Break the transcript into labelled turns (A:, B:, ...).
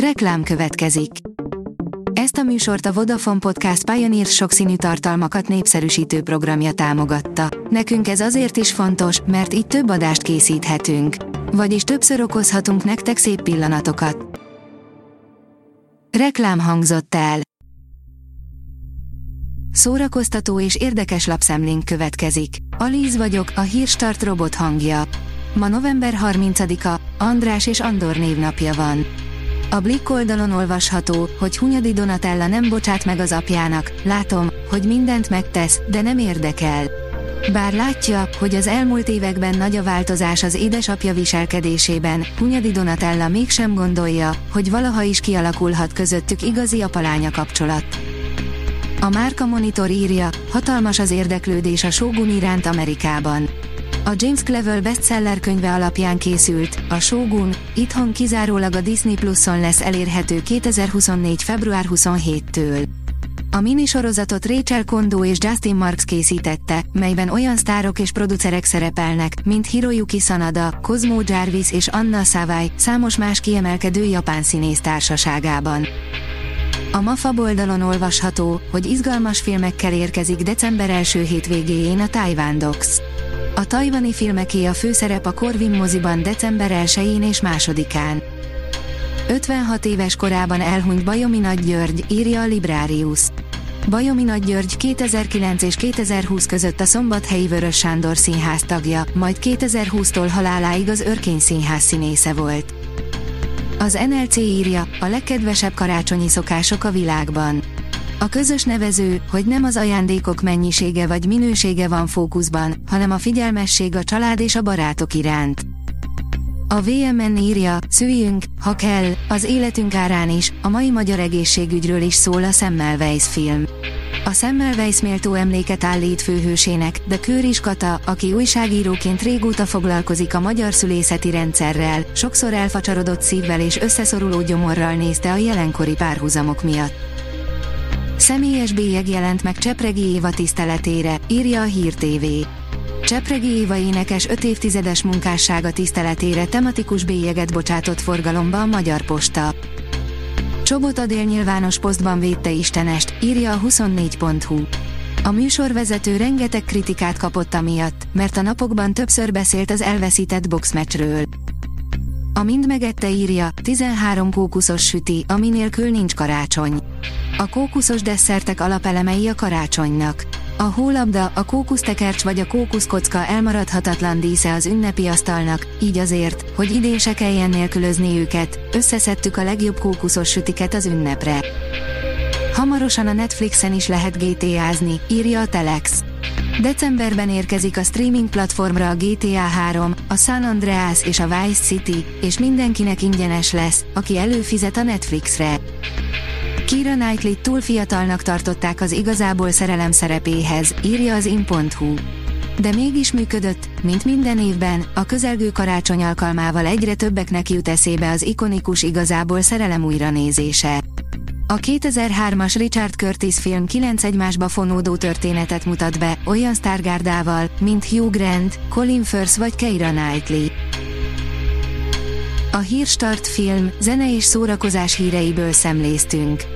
A: Reklám következik. Ezt a műsort a Vodafone Podcast Pioneer sokszínű tartalmakat népszerűsítő programja támogatta. Nekünk ez azért is fontos, mert így több adást készíthetünk. Vagyis többször okozhatunk nektek szép pillanatokat. Reklám hangzott el. Szórakoztató és érdekes lapszemlénk következik. Alíz vagyok, a hírstart robot hangja. Ma november 30-a, András és Andor névnapja van. A Blick oldalon olvasható, hogy Hunyadi Donatella nem bocsát meg az apjának, látom, hogy mindent megtesz, de nem érdekel. Bár látja, hogy az elmúlt években nagy a változás az édesapja viselkedésében, Hunyadi Donatella mégsem gondolja, hogy valaha is kialakulhat közöttük igazi apalánya kapcsolat. A Márka Monitor írja, hatalmas az érdeklődés a Shogun iránt Amerikában. A James Clevel bestseller könyve alapján készült, a Shogun, itthon kizárólag a Disney Plus-on lesz elérhető 2024. február 27-től. A minisorozatot Rachel Kondo és Justin Marks készítette, melyben olyan sztárok és producerek szerepelnek, mint Hiroyuki Sanada, Cosmo Jarvis és Anna Sawai, számos más kiemelkedő japán színész társaságában. A MAFA oldalon olvasható, hogy izgalmas filmekkel érkezik december első hétvégéjén a Taiwan Docs. A tajvani filmeké a főszerep a Corvin moziban december 1-én és 2-án. 56 éves korában elhunyt Bajomi Nagy György, írja a Librarius. Bajomi Nagy György 2009 és 2020 között a Szombathelyi Vörös Sándor Színház tagja, majd 2020-tól haláláig az Örkény Színház színésze volt. Az NLC írja, a legkedvesebb karácsonyi szokások a világban. A közös nevező, hogy nem az ajándékok mennyisége vagy minősége van fókuszban, hanem a figyelmesség a család és a barátok iránt. A VMN írja, szüljünk, ha kell, az életünk árán is, a mai magyar egészségügyről is szól a Semmelweis film. A Semmelweis méltó emléket állít főhősének, de Kőris Kata, aki újságíróként régóta foglalkozik a magyar szülészeti rendszerrel, sokszor elfacsarodott szívvel és összeszoruló gyomorral nézte a jelenkori párhuzamok miatt. Személyes bélyeg jelent meg Csepregi Éva tiszteletére, írja a Hír TV. Csepregi Éva énekes 5 évtizedes munkássága tiszteletére tematikus bélyeget bocsátott forgalomba a Magyar Posta. Csobot Adél nyilvános posztban védte Istenest, írja a 24.hu. A műsorvezető rengeteg kritikát kapott amiatt, mert a napokban többször beszélt az elveszített boxmeccsről. A mind megette írja, 13 kókuszos süti, ami nélkül nincs karácsony. A kókuszos desszertek alapelemei a karácsonynak. A hólabda, a kókusztekercs vagy a kókuszkocka elmaradhatatlan dísze az ünnepi asztalnak, így azért, hogy idén se kelljen nélkülözni őket, összeszedtük a legjobb kókuszos sütiket az ünnepre. Hamarosan a Netflixen is lehet GTA-zni, írja a Telex. Decemberben érkezik a streaming platformra a GTA 3, a San Andreas és a Vice City, és mindenkinek ingyenes lesz, aki előfizet a Netflixre. Kira Knightley túl fiatalnak tartották az igazából szerelem szerepéhez, írja az in.hu. De mégis működött, mint minden évben, a közelgő karácsony alkalmával egyre többeknek jut eszébe az ikonikus igazából szerelem újranézése. A 2003-as Richard Curtis film 9 egymásba fonódó történetet mutat be, olyan sztárgárdával, mint Hugh Grant, Colin Firth vagy Keira Knightley. A Hírstart film, zene és szórakozás híreiből szemléztünk.